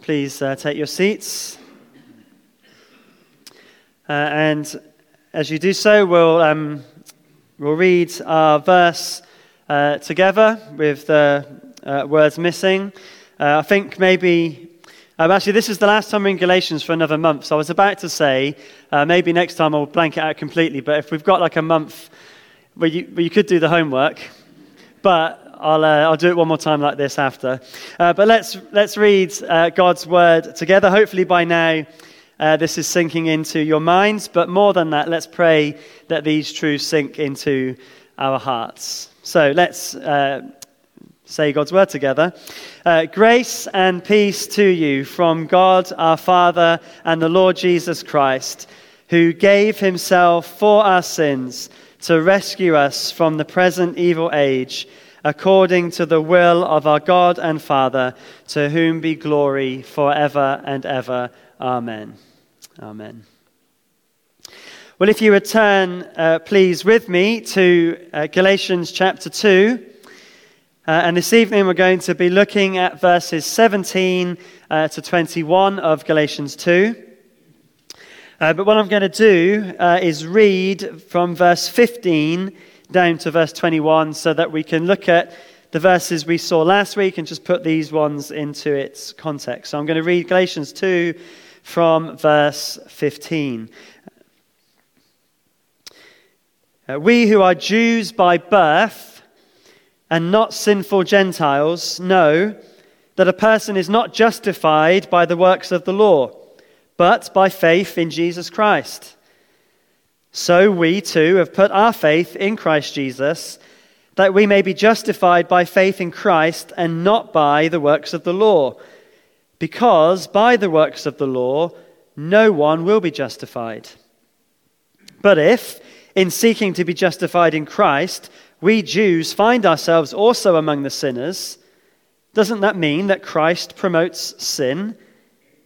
Please uh, take your seats. Uh, and as you do so, we'll, um, we'll read our verse uh, together with the uh, words missing. Uh, I think maybe, um, actually, this is the last time we're in Galatians for another month. So I was about to say uh, maybe next time I'll blank it out completely. But if we've got like a month where you, where you could do the homework, but I'll, uh, I'll do it one more time like this after. Uh, but let's, let's read uh, God's word together. Hopefully, by now, uh, this is sinking into your minds. But more than that, let's pray that these truths sink into our hearts. So let's uh, say God's word together. Uh, grace and peace to you from God our Father and the Lord Jesus Christ, who gave himself for our sins to rescue us from the present evil age according to the will of our God and Father, to whom be glory forever and ever. Amen. Amen. Well, if you return, uh, please, with me to uh, Galatians chapter 2. Uh, and this evening we're going to be looking at verses 17 uh, to 21 of Galatians 2. Uh, but what I'm going to do uh, is read from verse 15 down to verse 21 so that we can look at the verses we saw last week and just put these ones into its context. So I'm going to read Galatians 2 from verse 15. Uh, we who are Jews by birth and not sinful Gentiles know that a person is not justified by the works of the law, but by faith in Jesus Christ. So we too have put our faith in Christ Jesus, that we may be justified by faith in Christ and not by the works of the law. Because by the works of the law, no one will be justified. But if, in seeking to be justified in Christ, we Jews find ourselves also among the sinners, doesn't that mean that Christ promotes sin?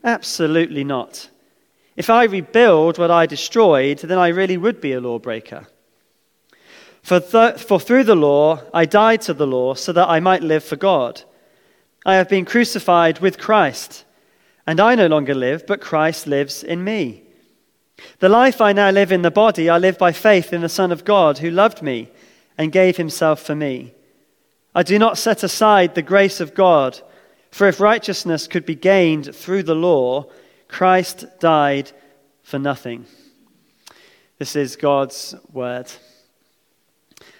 Absolutely not. If I rebuild what I destroyed, then I really would be a lawbreaker. For, th- for through the law I died to the law so that I might live for God. I have been crucified with Christ, and I no longer live, but Christ lives in me. The life I now live in the body, I live by faith in the Son of God who loved me and gave himself for me. I do not set aside the grace of God, for if righteousness could be gained through the law, Christ died for nothing. This is God's word.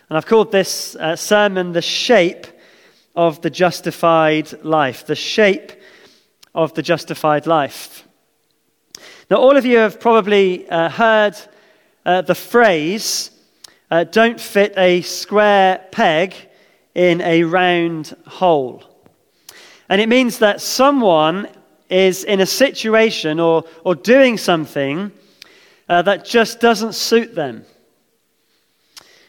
And I've called this uh, sermon the shape of the justified life. The shape of the justified life. Now, all of you have probably uh, heard uh, the phrase, uh, don't fit a square peg in a round hole. And it means that someone is in a situation or, or doing something uh, that just doesn't suit them.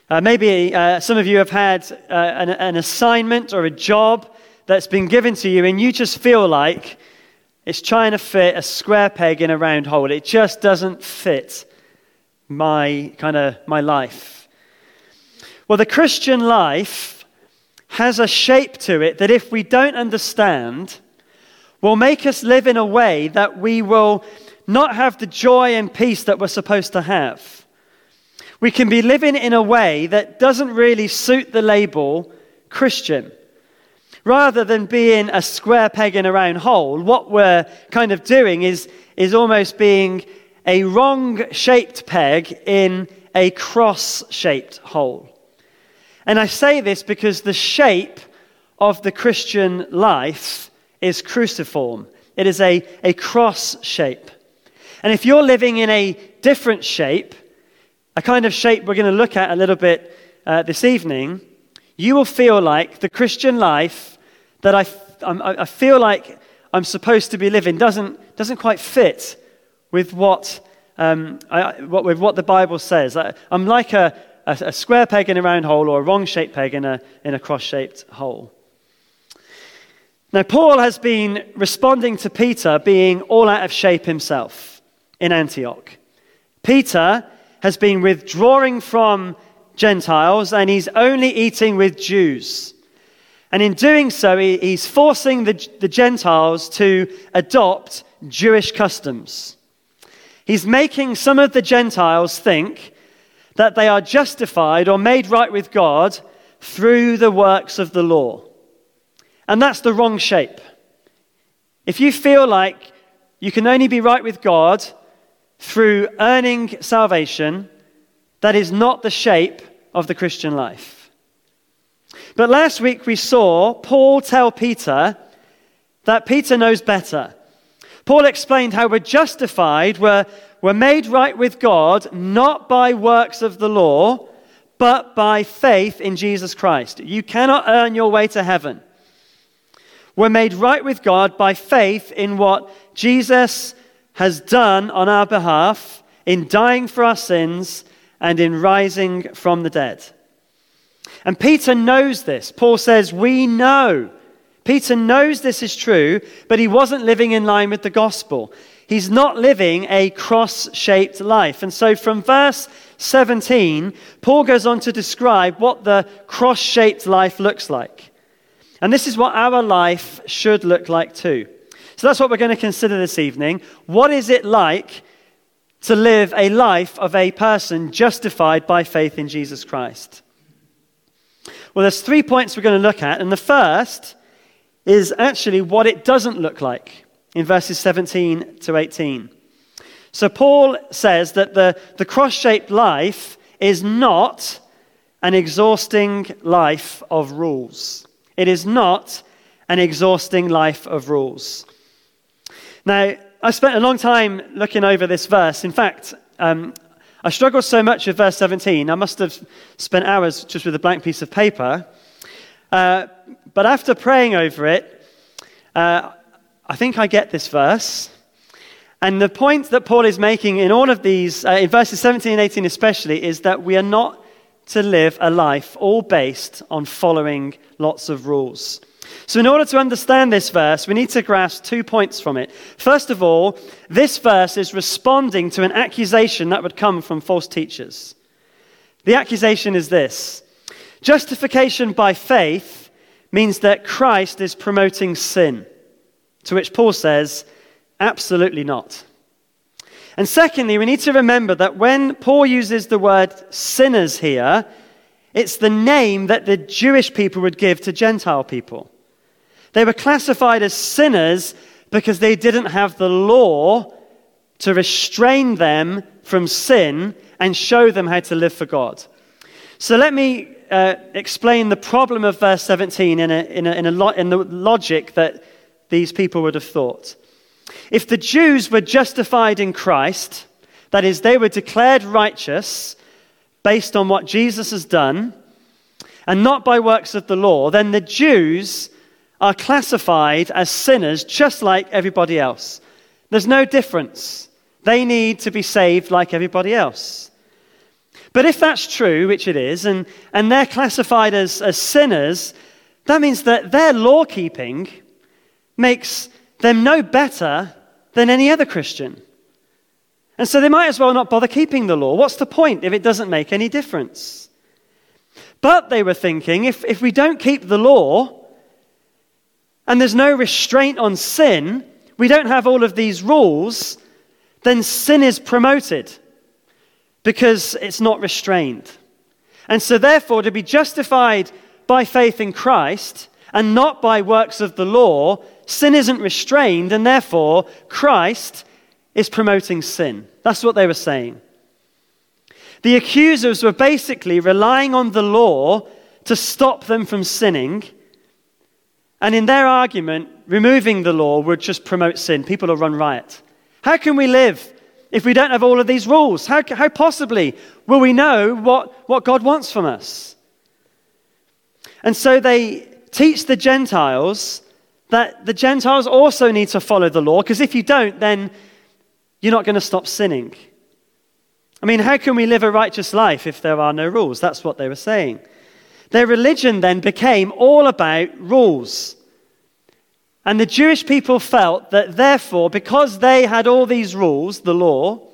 Uh, maybe uh, some of you have had uh, an, an, assignment or a job that's been given to you, and you just feel like it's trying to fit a square peg in a round hole. It just doesn't fit my kind of my life. Well, the Christian life has a shape to it that if we don't understand, will make us live in a way that we will not have the joy and peace that we're supposed to have. We can be living in a way that doesn't really suit the label Christian. Rather than being a square peg in a round hole, what we're kind of doing is, is almost being a wrong shaped peg in a cross shaped hole. And I say this because the shape of the Christian life is cruciform, it is a, a cross shape. And if you're living in a different shape, a kind of shape we're going to look at a little bit uh, this evening, you will feel like the Christian life that I, I feel like I'm supposed to be living doesn't, doesn't quite fit with what, um, I, what, with what the Bible says. I, am like a, a, a, square peg in a round hole or a wrong shaped peg in a, in a cross shaped hole. Now, Paul has been responding to Peter being all out of shape himself in Antioch. Peter has been withdrawing from Gentiles and he's only eating with Jews. And in doing so, he, he's forcing the Gentiles to adopt Jewish customs. He's making some of the Gentiles think that they are justified or made right with God through the works of the law. And that's the wrong shape. If you feel like you can only be right with God through earning salvation, that is not the shape of the Christian life. But last week we saw Paul tell Peter that Peter knows better. Paul explained how we're justified, we're, we're made right with God, not by works of the law, but by faith in Jesus Christ. You cannot earn your way to heaven. We're made right with God by faith in what Jesus has done on our behalf in dying for our sins and in rising from the dead. And Peter knows this. Paul says, We know. Peter knows this is true, but he wasn't living in line with the gospel. He's not living a cross shaped life. And so from verse 17, Paul goes on to describe what the cross shaped life looks like. And this is what our life should look like too. So that's what we're going to consider this evening. What is it like to live a life of a person justified by faith in Jesus Christ? Well, there's three points we're going to look at. And the first is actually what it doesn't look like in verses 17 to 18. So Paul says that the, the cross shaped life is not an exhausting life of rules. It is not an exhausting life of rules. Now, I spent a long time looking over this verse. In fact, um, I struggled so much with verse 17, I must have spent hours just with a blank piece of paper. Uh, but after praying over it, uh, I think I get this verse. And the point that Paul is making in all of these, uh, in verses 17 and 18 especially, is that we are not to live a life all based on following lots of rules. So, in order to understand this verse, we need to grasp two points from it. First of all, this verse is responding to an accusation that would come from false teachers. The accusation is this Justification by faith means that Christ is promoting sin, to which Paul says, absolutely not. And secondly, we need to remember that when Paul uses the word sinners here, it's the name that the Jewish people would give to Gentile people. They were classified as sinners because they didn't have the law to restrain them from sin and show them how to live for God. So let me uh, explain the problem of verse 17 in, a, in, a, in, a lo- in the logic that these people would have thought. If the Jews were justified in Christ, that is, they were declared righteous based on what Jesus has done, and not by works of the law, then the Jews are classified as sinners just like everybody else. There's no difference. They need to be saved like everybody else. But if that's true, which it is, and, and they're classified as, as sinners, that means that their law keeping makes them no better than any other Christian. And so they might as well not bother keeping the law. What's the point if it doesn't make any difference? But they were thinking if, if we don't keep the law and there's no restraint on sin, we don't have all of these rules, then sin is promoted because it's not restrained. And so, therefore, to be justified by faith in Christ and not by works of the law sin isn't restrained, and therefore Christ is promoting sin. That's what they were saying. The accusers were basically relying on the law to stop them from sinning. And in their argument, removing the law would just promote sin. People will run riot. How can we live if we don't have all of these rules? How, how possibly will we know what, what God wants from us? And so they teach the Gentiles that the Gentiles also need to follow the law, because if you don't, then you're not going to stop sinning. I mean, how can we live a righteous life if there are no rules? That's what they were saying. Their religion then became all about rules. And the Jewish people felt that, therefore, because they had all these rules, the law,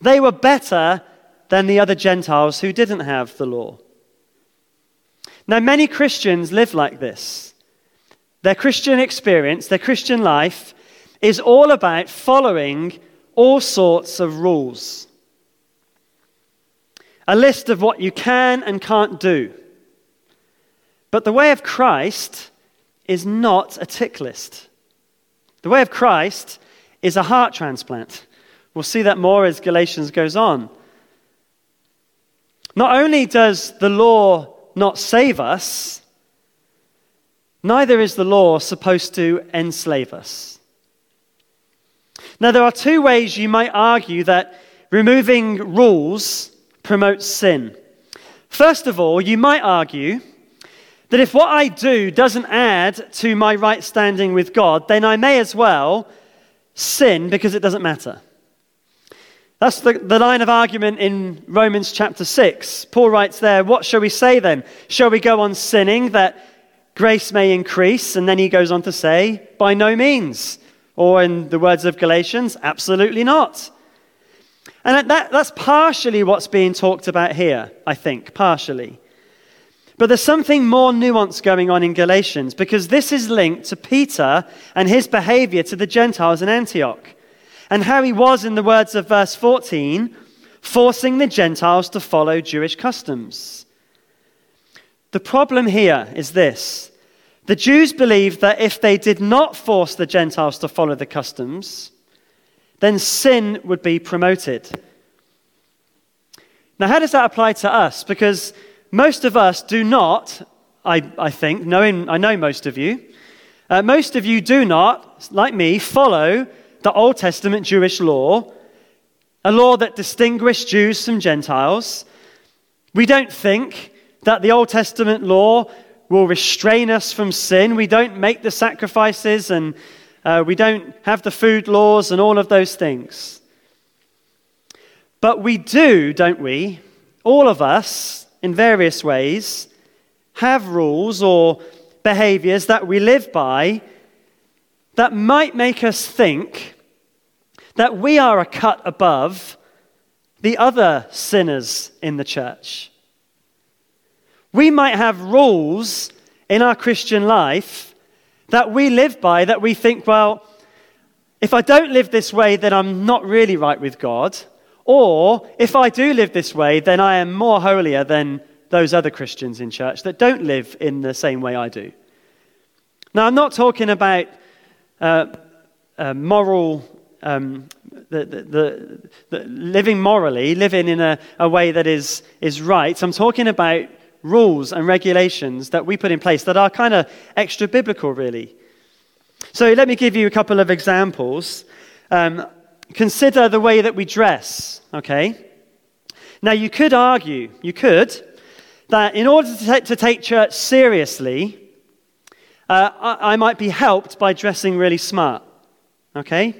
they were better than the other Gentiles who didn't have the law. Now, many Christians live like this. Their Christian experience, their Christian life, is all about following all sorts of rules. A list of what you can and can't do. But the way of Christ is not a tick list. The way of Christ is a heart transplant. We'll see that more as Galatians goes on. Not only does the law not save us, neither is the law supposed to enslave us. Now, there are two ways you might argue that removing rules promotes sin. First of all, you might argue that if what I do doesn't add to my right standing with God, then I may as well sin because it doesn't matter. That's the, the line of argument in Romans chapter 6. Paul writes there, What shall we say then? Shall we go on sinning that grace may increase? And then he goes on to say, By no means. Or in the words of Galatians, absolutely not. And that, that's partially what's being talked about here, I think, partially. But there's something more nuanced going on in Galatians because this is linked to Peter and his behavior to the Gentiles in Antioch and how he was, in the words of verse 14, forcing the Gentiles to follow Jewish customs. The problem here is this the Jews believed that if they did not force the Gentiles to follow the customs, then sin would be promoted. Now, how does that apply to us? Because most of us do not, I, I think, knowing, I know most of you, uh, most of you do not, like me, follow the Old Testament Jewish law, a law that distinguished Jews from Gentiles. We don't think that the Old Testament law will restrain us from sin. We don't make the sacrifices and uh, we don't have the food laws and all of those things. But we do, don't we? All of us, in various ways, have rules or behaviors that we live by that might make us think that we are a cut above the other sinners in the church. We might have rules in our Christian life that we live by that we think, well, if I don't live this way, then I'm not really right with God. Or if I do live this way, then I am more holier than those other Christians in church that don't live in the same way I do. Now, I'm not talking about uh, uh, moral, um, the, the, the, living morally, living in a, a way that is, is right. I'm talking about rules and regulations that we put in place that are kind of extra biblical, really. So let me give you a couple of examples. Um, consider the way that we dress, okay? Now, you could argue, you could, that in order to, take, to take church seriously, uh, I, I, might be helped by dressing really smart. Okay?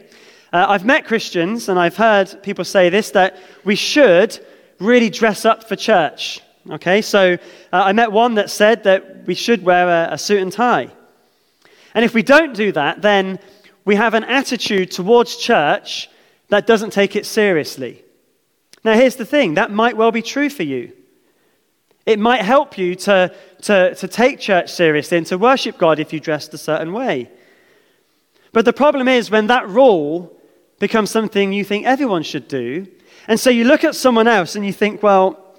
Uh, I've met Christians and I've heard people say this that we should really dress up for church. Okay? So uh, I met one that said that we should wear a, a suit and tie. And if we don't do that, then we have an attitude towards church that doesn't take it seriously. Now, here's the thing that might well be true for you. It might help you to, to, to take church seriously and to worship God if you dressed a certain way. But the problem is when that rule becomes something you think everyone should do, and so you look at someone else and you think, well,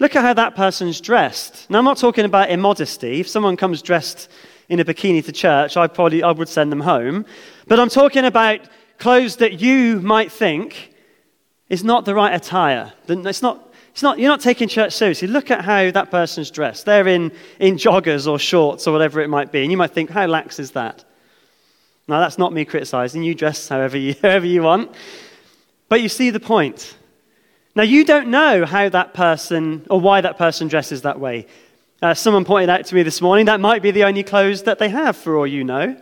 look at how that person's dressed. Now, I'm not talking about immodesty. If someone comes dressed in a bikini to church, I probably I would send them home. But I'm talking about clothes that you might think is not the right attire. It's not it's not, you're not taking church seriously. Look at how that person's dressed. They're in, in joggers or shorts or whatever it might be. And you might think, how lax is that? Now, that's not me criticizing. You dress however you, however you want. But you see the point. Now, you don't know how that person or why that person dresses that way. Uh, someone pointed out to me this morning that might be the only clothes that they have, for all you know.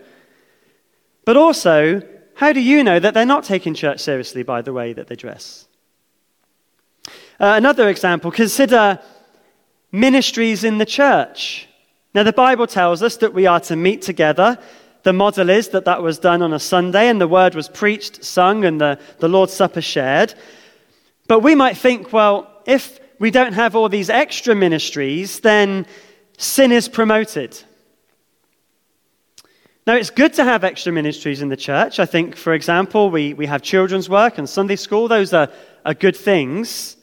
But also, how do you know that they're not taking church seriously by the way that they dress? Uh, another example consider ministries in the church. Now, the Bible tells us that we are to meet together. The model is that that was done on a Sunday and the word was preached, sung, and the, the Lord's Supper shared. But we might think, well, if we don't have all these extra ministries, then sin is promoted. Now, it's good to have extra ministries in the church. I think, for example, we, we have children's work and Sunday school. Those are, are good things.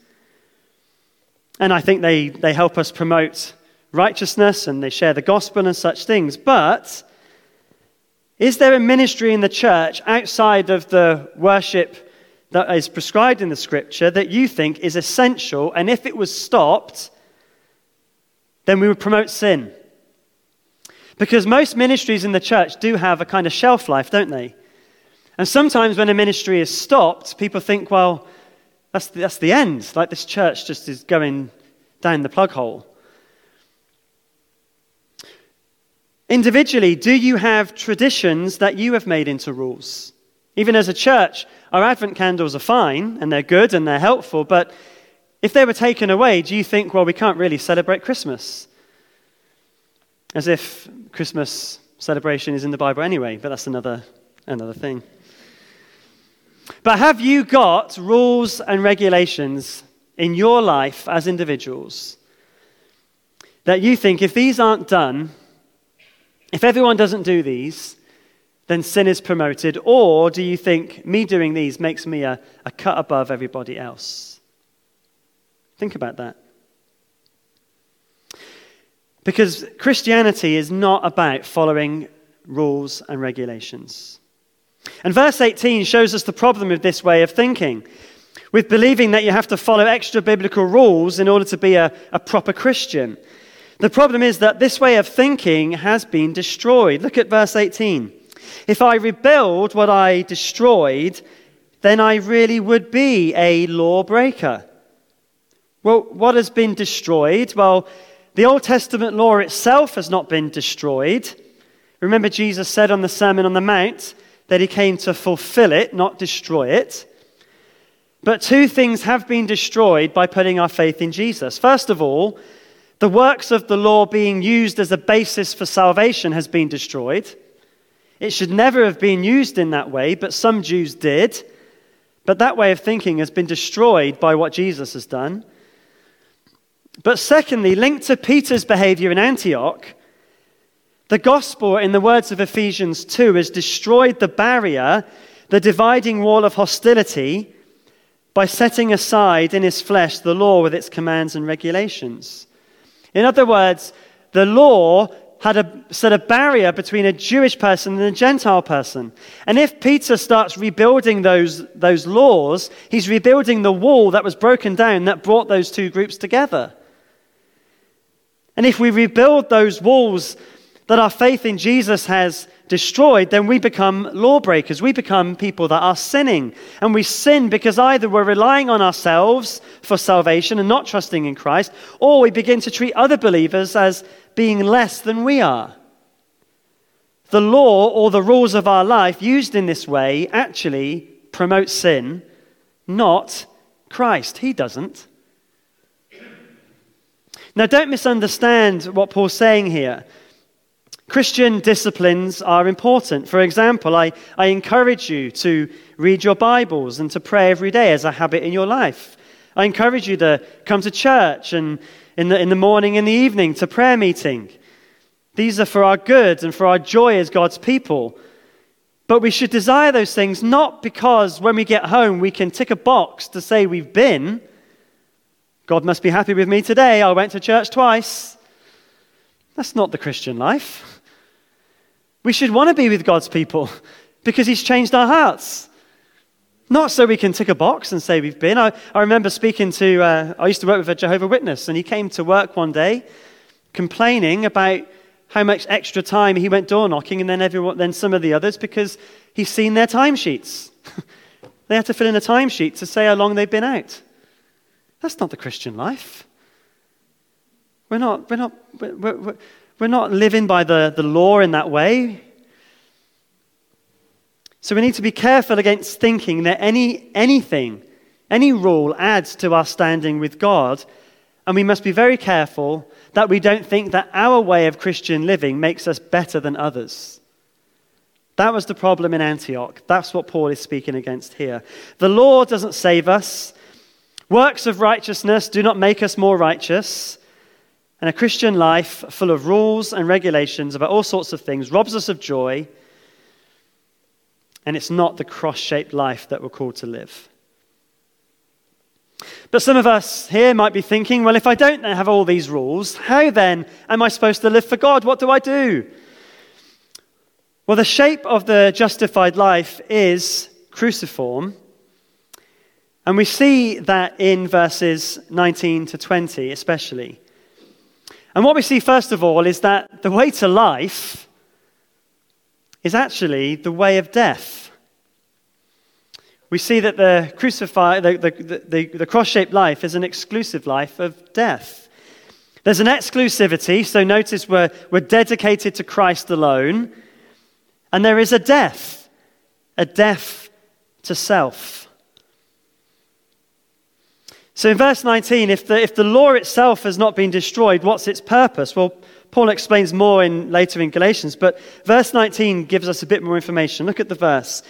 And I think they, they help us promote righteousness and they share the gospel and such things. But is there a ministry in the church outside of the worship that is prescribed in the scripture that you think is essential? And if it was stopped, then we would promote sin. Because most ministries in the church do have a kind of shelf life, don't they? And sometimes when a ministry is stopped, people think, well, that's the, that's the end. Like this church just is going down the plug hole. Individually, do you have traditions that you have made into rules? Even as a church, our Advent candles are fine and they're good and they're helpful, but if they were taken away, do you think, well, we can't really celebrate Christmas? As if Christmas celebration is in the Bible anyway, but that's another, another thing. But have you got rules and regulations in your life as individuals that you think if these aren't done, if everyone doesn't do these, then sin is promoted? Or do you think me doing these makes me a, a cut above everybody else? Think about that. Because Christianity is not about following rules and regulations. And verse 18 shows us the problem with this way of thinking, with believing that you have to follow extra biblical rules in order to be a, a proper Christian. The problem is that this way of thinking has been destroyed. Look at verse 18. If I rebuild what I destroyed, then I really would be a lawbreaker. Well, what has been destroyed? Well, the Old Testament law itself has not been destroyed. Remember, Jesus said on the Sermon on the Mount that he came to fulfill it, not destroy it. But two things have been destroyed by putting our faith in Jesus. First of all, the works of the law being used as a basis for salvation has been destroyed. It should never have been used in that way, but some Jews did. But that way of thinking has been destroyed by what Jesus has done. But secondly, linked to Peter's behavior in Antioch, the gospel, in the words of Ephesians 2, has destroyed the barrier, the dividing wall of hostility, by setting aside in his flesh the law with its commands and regulations. In other words, the law had a, set a barrier between a Jewish person and a Gentile person. And if Peter starts rebuilding those, those laws, he's rebuilding the wall that was broken down that brought those two groups together. And if we rebuild those walls that our faith in Jesus has destroyed, then we become lawbreakers. We become people that are sinning. And we sin because either we're relying on ourselves for salvation and not trusting in Christ, or we begin to treat other believers as being less than we are. The law or the rules of our life used in this way actually promote sin, not Christ. He doesn't. Now, don't misunderstand what Paul's saying here. Christian disciplines are important. For example, I, I encourage you to read your Bibles and to pray every day as a habit in your life. I encourage you to come to church and in the, in the morning and the evening to prayer meeting. These are for our good and for our joy as God's people. But we should desire those things not because when we get home we can tick a box to say we've been God must be happy with me today. I went to church twice. That's not the Christian life. We should want to be with God's people because He's changed our hearts. Not so we can tick a box and say we've been. I, I remember speaking to, uh, I used to work with a Jehovah Witness, and he came to work one day complaining about how much extra time he went door knocking and then, everyone, then some of the others because he's seen their timesheets. they had to fill in a timesheet to say how long they've been out. That's not the Christian life. We're not, we're not, we're, we're, we're not living by the, the law in that way. So we need to be careful against thinking that any, anything, any rule adds to our standing with God. And we must be very careful that we don't think that our way of Christian living makes us better than others. That was the problem in Antioch. That's what Paul is speaking against here. The law doesn't save us, Works of righteousness do not make us more righteous. And a Christian life full of rules and regulations about all sorts of things robs us of joy, and it's not the cross shaped life that we're called to live. But some of us here might be thinking, well, if I don't have all these rules, how then am I supposed to live for God? What do I do? Well, the shape of the justified life is cruciform. And we see that in verses 19 to 20, especially. And what we see, first of all, is that the way to life is actually the way of death. We see that the crucified, the, the, the, the cross shaped life is an exclusive life of death. There's an exclusivity, so notice we're, we're dedicated to Christ alone. And there is a death, a death to self. So in verse 19, if the, if the law itself has not been destroyed, what's its purpose? Well, Paul explains more in, later in Galatians, but verse 19 gives us a bit more information. Look at the verse.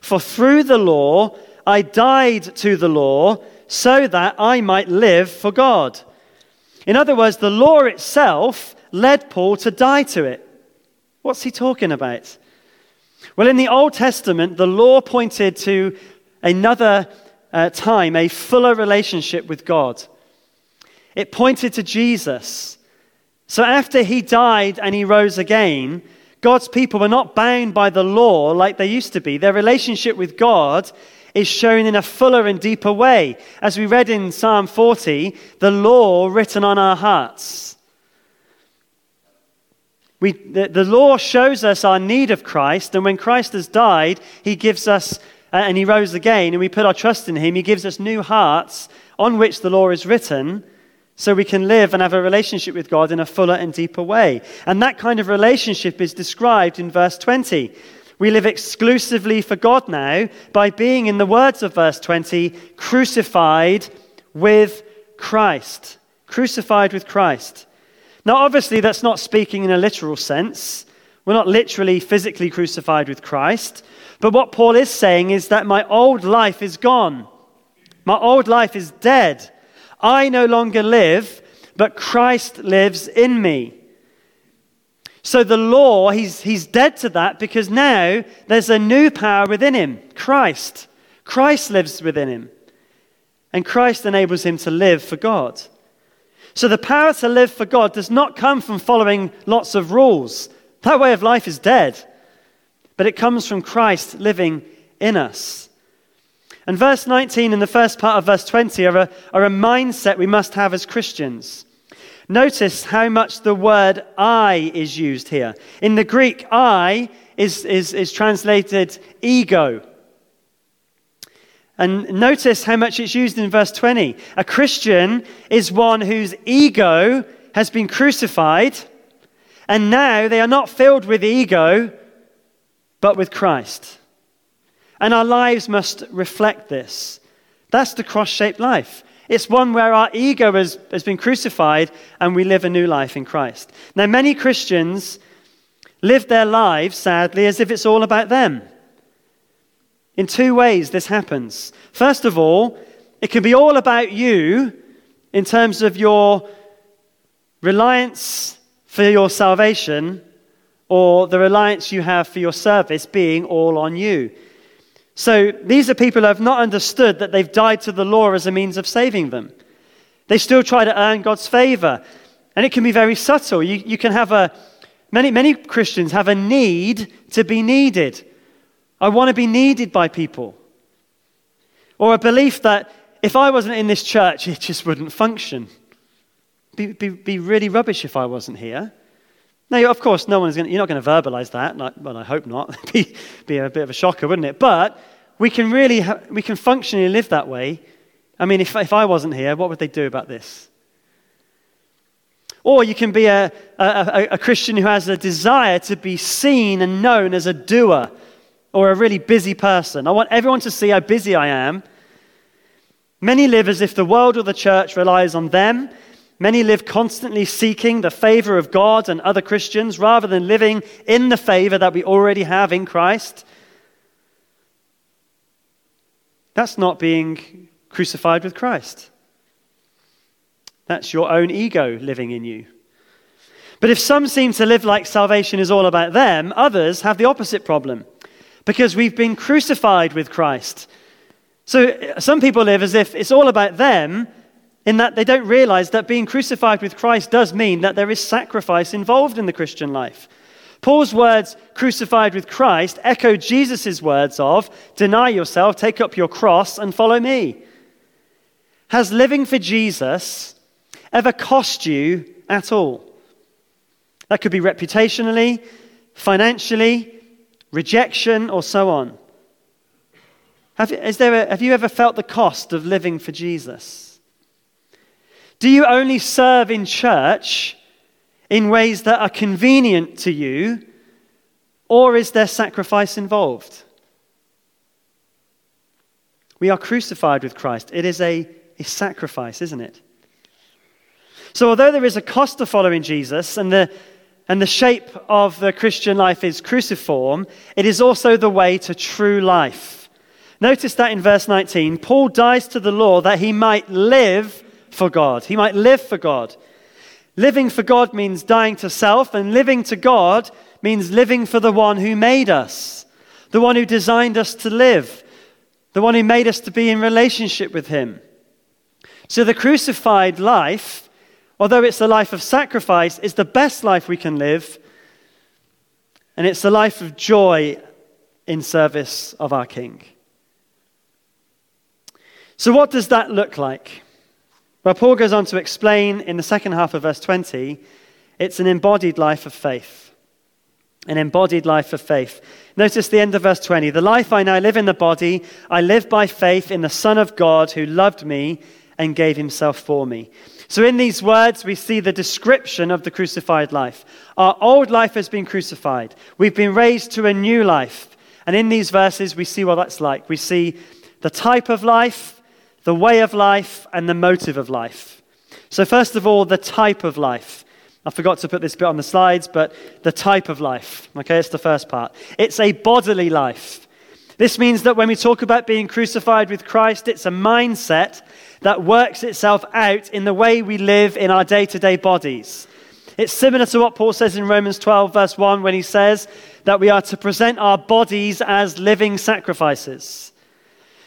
For through the law I died to the law so that I might live for God. In other words, the law itself led Paul to die to it. What's he talking about? Well, in the Old Testament, the law pointed to another uh, time a fuller relationship with God. It pointed to Jesus. So after he died and he rose again, God's people were not bound by the law like they used to be. Their relationship with God is shown in a fuller and deeper way. As we read in Psalm 40, the law written on our hearts. We, the, the law shows us our need of Christ, and when Christ has died, he gives us Uh, and he rose again, and we put our trust in him, he gives us new hearts on which the law is written so we can live and have a relationship with God in a fuller and deeper way. And that kind of relationship is described in verse 20. We live exclusively for God now by being, in the words of verse 20, crucified with Christ. Crucified with Christ. Now, obviously, that's not speaking in a literal sense. We're not literally physically crucified with Christ. But what Paul is saying is that my old life is gone. My old life is dead. I no longer live, but Christ lives in me. So the law, he's, he's dead to that because now there's a new power within him Christ. Christ lives within him. And Christ enables him to live for God. So the power to live for God does not come from following lots of rules. That way of life is dead but it comes from Christ living in us. And verse 19 and the first part of verse 20 are a, are a mindset we must have as Christians. Notice how much the word I is used here. In the Greek, I is, is, is translated ego. And notice how much it's used in verse 20. A Christian is one whose ego has been crucified, and now they are not filled with ego, but with Christ. And our lives must reflect this. That's the cross shaped life. It's one where our ego has, has been crucified and we live a new life in Christ. Now, many Christians live their lives, sadly, as if it's all about them. In two ways, this happens. First of all, it can be all about you in terms of your reliance for your salvation or the reliance you have for your service being all on you. So these are people who have not understood that they've died to the law as a means of saving them. They still try to earn God's favor. And it can be very subtle. You, you can have a, many, many Christians have a need to be needed. I want to be needed by people. Or a belief that if I wasn't in this church, it just wouldn't function. Be, be, be really rubbish if I wasn't here. Now, of course, no one's going you're not going to verbalize that. Well, I hope not. Be, be a bit of a shocker, wouldn't it? But we can really, ha- we can functionally live that way. I mean, if, if I wasn't here, what would they do about this? Or you can be a, a, a, Christian who has a desire to be seen and known as a doer or a really busy person. I want everyone to see how busy I am. Many live as if the world or the church relies on them Many live constantly seeking the favor of God and other Christians rather than living in the favor that we already have in Christ. That's not being crucified with Christ. That's your own ego living in you. But if some seem to live like salvation is all about them, others have the opposite problem because we've been crucified with Christ. So some people live as if it's all about them, in that they don't realize that being crucified with Christ does mean that there is sacrifice involved in the Christian life. Paul's words, crucified with Christ, echo Jesus' words of, deny yourself, take up your cross, and follow me. Has living for Jesus ever cost you at all? That could be reputationally, financially, rejection, or so on. Have, is there a, have you ever felt the cost of living for Jesus? Do you only serve in church in ways that are convenient to you, or is there sacrifice involved? We are crucified with Christ. It is a, a sacrifice, isn't it? So, although there is a cost to following Jesus, and the, and the shape of the Christian life is cruciform, it is also the way to true life. Notice that in verse 19, Paul dies to the law that he might live for God. He might live for God. Living for God means dying to self, and living to God means living for the one who made us, the one who designed us to live, the one who made us to be in relationship with him. So the crucified life although it's the life of sacrifice, is the best life we can live. And it's the life of joy in service of our King. So, what does that look like? Well, Paul goes on to explain in the second half of verse 20 it's an embodied life of faith. An embodied life of faith. Notice the end of verse 20. The life I now live in the body, I live by faith in the Son of God who loved me and gave himself for me. So, in these words, we see the description of the crucified life. Our old life has been crucified, we've been raised to a new life. And in these verses, we see what that's like. We see the type of life, the way of life, and the motive of life. So, first of all, the type of life. I forgot to put this bit on the slides, but the type of life. Okay, it's the first part. It's a bodily life. This means that when we talk about being crucified with Christ, it's a mindset that works itself out in the way we live in our day to day bodies. It's similar to what Paul says in Romans 12, verse 1, when he says that we are to present our bodies as living sacrifices.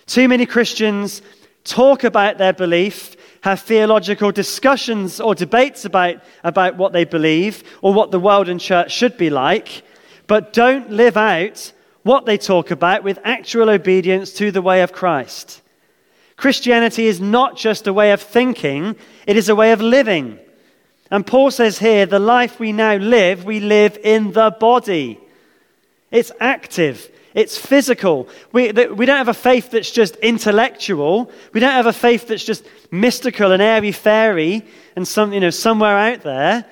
Too many Christians talk about their belief, have theological discussions or debates about, about what they believe or what the world and church should be like, but don't live out what they talk about with actual obedience to the way of Christ. Christianity is not just a way of thinking, it is a way of living. And Paul says here the life we now live, we live in the body. It's active, it's physical. We, we don't have a faith that's just intellectual. We don't have a faith that's just mystical and airy fairy and some, you know, somewhere out there.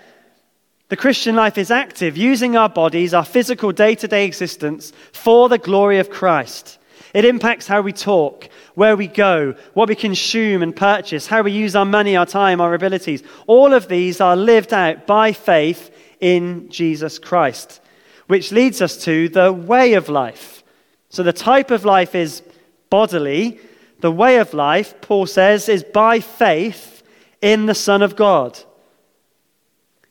The Christian life is active, using our bodies, our physical day to day existence for the glory of Christ. It impacts how we talk, where we go, what we consume and purchase, how we use our money, our time, our abilities. All of these are lived out by faith in Jesus Christ, which leads us to the way of life. So the type of life is bodily. The way of life, Paul says, is by faith in the Son of God.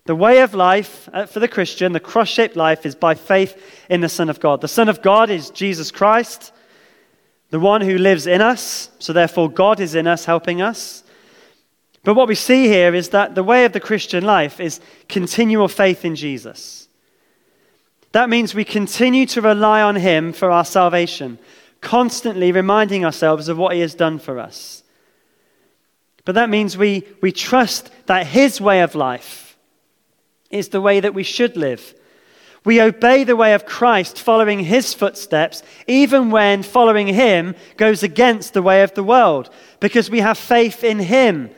The way of life uh, for the Christian, the cross shaped life, is by faith in the Son of God. The Son of God is Jesus Christ the one who lives in us, so therefore God is in us, helping us. But what we see here is that the way of the Christian life is continual faith in Jesus. That means we continue to rely on Him for our salvation, constantly reminding ourselves of what He has done for us. But that means we, we trust that His way of life is the way that we should live we obey the way of Christ, following his footsteps, even when following him goes against the way of the world, because we have faith in him,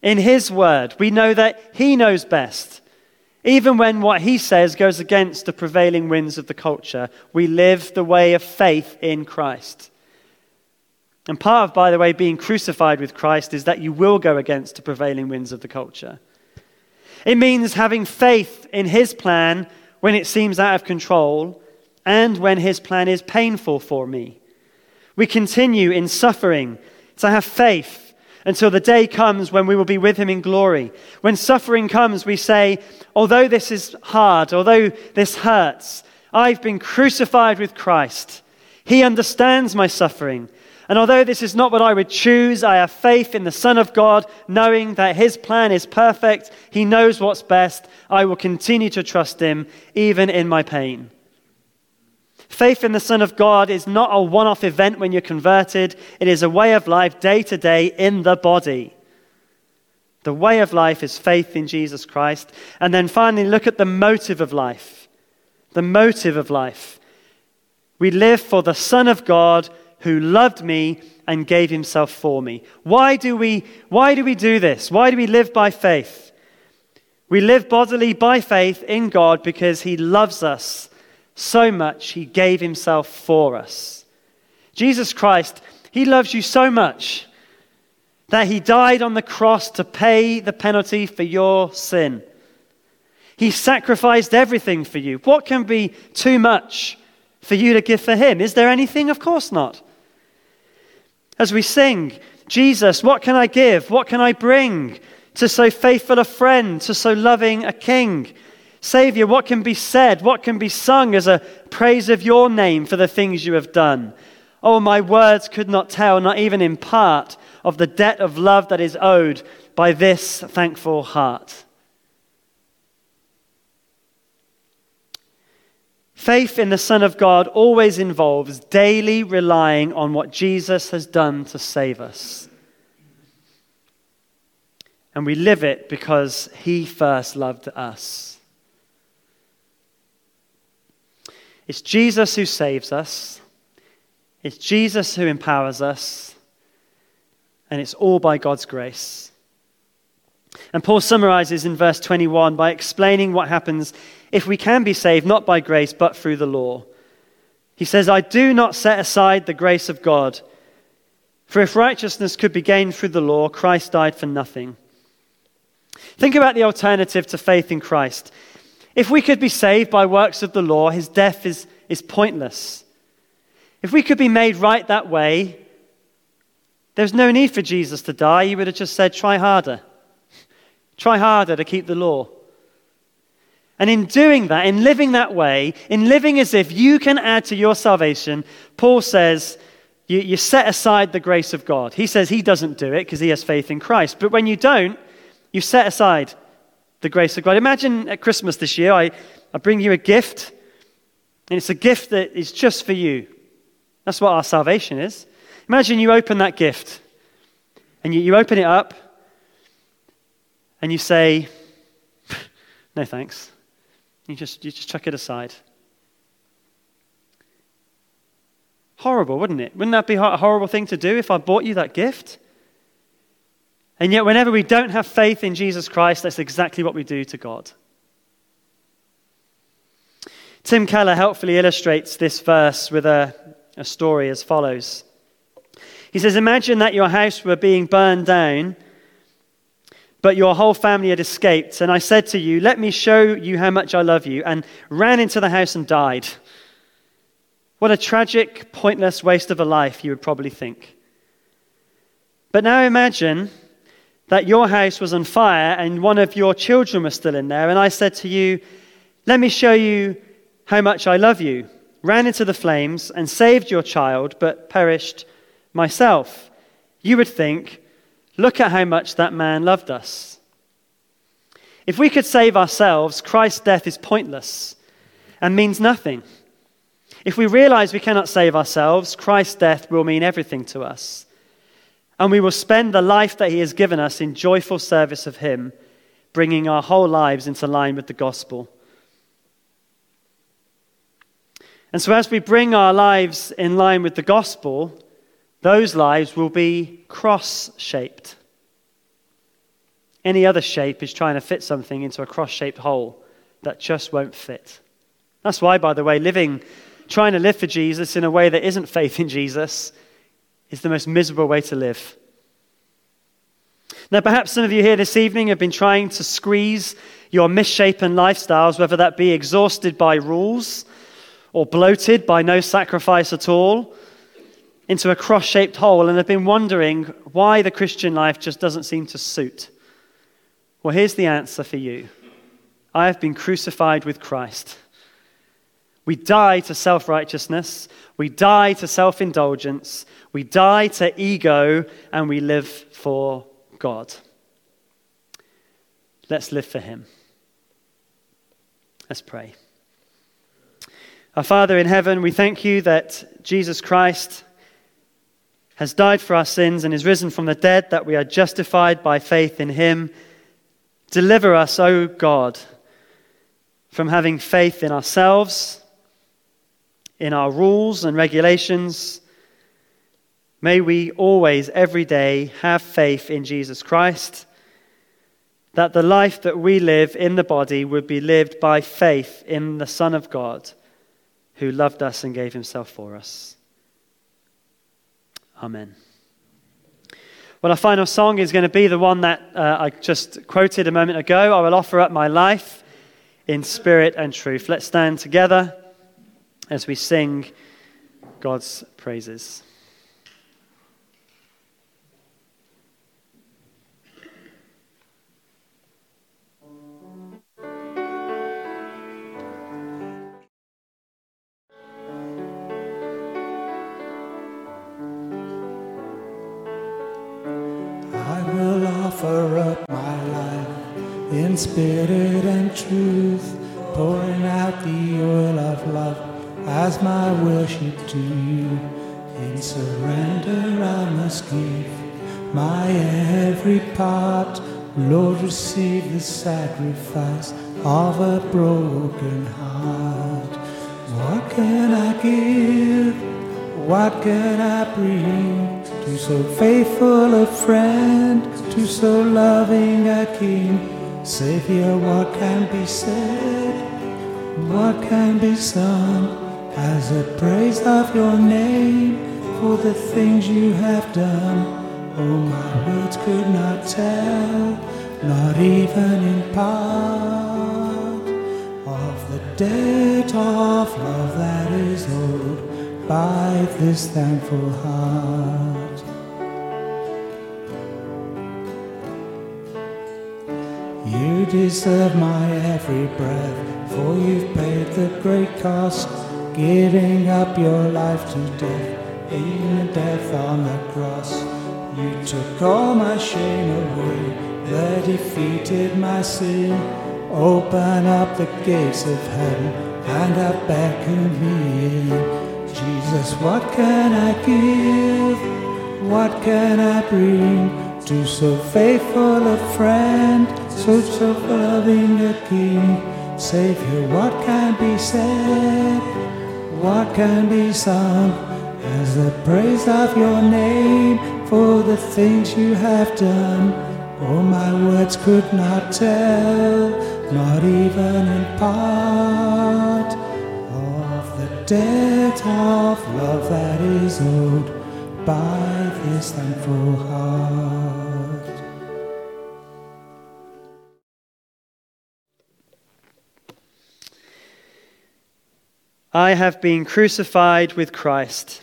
in his word. We know that he knows best. Even when what he says goes against the prevailing winds of the culture, we live the way of faith in Christ. And part of, by the way, being crucified with Christ is that you will go against the prevailing winds of the culture. It means having faith in his plan when it seems out of control, and when his plan is painful for me. We continue in suffering to have faith until the day comes when we will be with him in glory. When suffering comes, we say, although this is hard, although this hurts, I've been crucified with Christ. He understands my suffering. And although this is not what I would choose, I have faith in the Son of God, knowing that his plan is perfect. He knows what's best. I will continue to trust him, even in my pain. Faith in the Son of God is not a one off event when you're converted, it is a way of life day to day in the body. The way of life is faith in Jesus Christ. And then finally, look at the motive of life. The motive of life. We live for the Son of God who loved me and gave himself for me. Why do we, why do, we do this? Why do we live by faith? We live bodily by faith in God because he loves us so much, he gave himself for us. Jesus Christ, he loves you so much that he died on the cross to pay the penalty for your sin. He sacrificed everything for you. What can be too much for you to give for him? Is there anything? Of course not. As we sing, Jesus, what can I give? What can I bring to so faithful a friend, to so loving a king? Savior, what can be said? What can be sung as a praise of your name for the things you have done? Oh, my words could not tell, not even in part, of the debt of love that is owed by this thankful heart. Faith in the Son of God always involves daily relying on what Jesus has done to save us. And we live it because he first loved us. It's Jesus who saves us, it's Jesus who empowers us, and it's all by God's grace. And Paul summarizes in verse 21 by explaining what happens if we can be saved not by grace but through the law. He says, I do not set aside the grace of God. For if righteousness could be gained through the law, Christ died for nothing. Think about the alternative to faith in Christ. If we could be saved by works of the law, his death is, is pointless. If we could be made right that way, there's no need for Jesus to die. He would have just said, try harder. Try harder to keep the law. And in doing that, in living that way, in living as if you can add to your salvation, Paul says, you, you set aside the grace of God. He says he doesn't do it because he has faith in Christ. But when you don't, you set aside the grace of God. Imagine at Christmas this year, I, I bring you a gift, and it's a gift that is just for you. That's what our salvation is. Imagine you open that gift, and you, you open it up, and you say, No thanks. You just, you just chuck it aside. Horrible, wouldn't it? Wouldn't that be a horrible thing to do if I bought you that gift? And yet, whenever we don't have faith in Jesus Christ, that's exactly what we do to God. Tim Keller helpfully illustrates this verse with a, a story as follows. He says, Imagine that your house were being burned down, but your whole family had escaped. And I said to you, Let me show you how much I love you, and ran into the house and died. What a tragic, pointless waste of a life, you would probably think. But now imagine that your house was on fire and one of your children was still in there, and I said to you, Let me show you how much I love you, ran into the flames and saved your child, but perished myself, you would think, Look at how much that man loved us. If we could save ourselves, Christ's death is pointless and means nothing. If we realize we cannot save ourselves, Christ's death will mean everything to us and we will spend the life that He has given us in joyful service of Him, bringing our whole lives into line with the gospel. And so, as we bring our lives in line with the gospel, those lives will be cross shaped. Any other shape is trying to fit something into a cross shaped hole that just won't fit. That's why, by the way, living, trying to live for Jesus in a way that isn't faith in Jesus is the most miserable way to live. Now, perhaps some of you here this evening have been trying to squeeze your misshapen lifestyles, whether that be exhausted by rules or bloated by no sacrifice at all, into a cross shaped hole and have been wondering why the Christian life just doesn't seem to suit. Well, here's the answer for you I have been crucified with Christ. We die to self righteousness, we die to self indulgence, we die to ego, and we live for God. Let's live for Him. Let's pray. Our Father in heaven, we thank you that Jesus Christ has died for our sins and is risen from the dead, that we are justified by faith in him. Deliver us, O God, from having faith in ourselves, in our rules and regulations. May we always, every day, have faith in Jesus Christ, that the life that we live in the body would be lived by faith in the Son of God, who loved us and gave himself for us. Amen. Well, our final song is going to be the one that uh, I just quoted a moment ago. I will offer up my life in spirit and truth. Let's stand together as we sing God's praises. Spirit and truth, pouring out the oil of love as my worship to you. In surrender, I must give my every part. Lord, receive the sacrifice of a broken heart. What can I give? What can I bring to so faithful a friend, to so loving a king? Savior, what can be said? What can be sung as a praise of your name for the things you have done? Oh, my words could not tell, not even in part, of the debt of love that is owed by this thankful heart. Deserve my every breath, for you've paid the great cost, giving up your life to death, even death on the cross. You took all my shame away, that defeated my sin. Open up the gates of heaven and have beckoned me in. Jesus, what can I give? What can I bring to so faithful a friend? Such of loving a King. Savior, what can be said? What can be sung as the praise of your name for the things you have done? Oh, my words could not tell, not even in part, of the debt of love that is owed by this thankful heart. I have been crucified with Christ,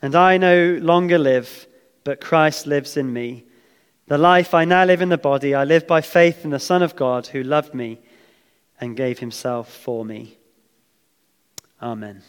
and I no longer live, but Christ lives in me. The life I now live in the body, I live by faith in the Son of God who loved me and gave himself for me. Amen.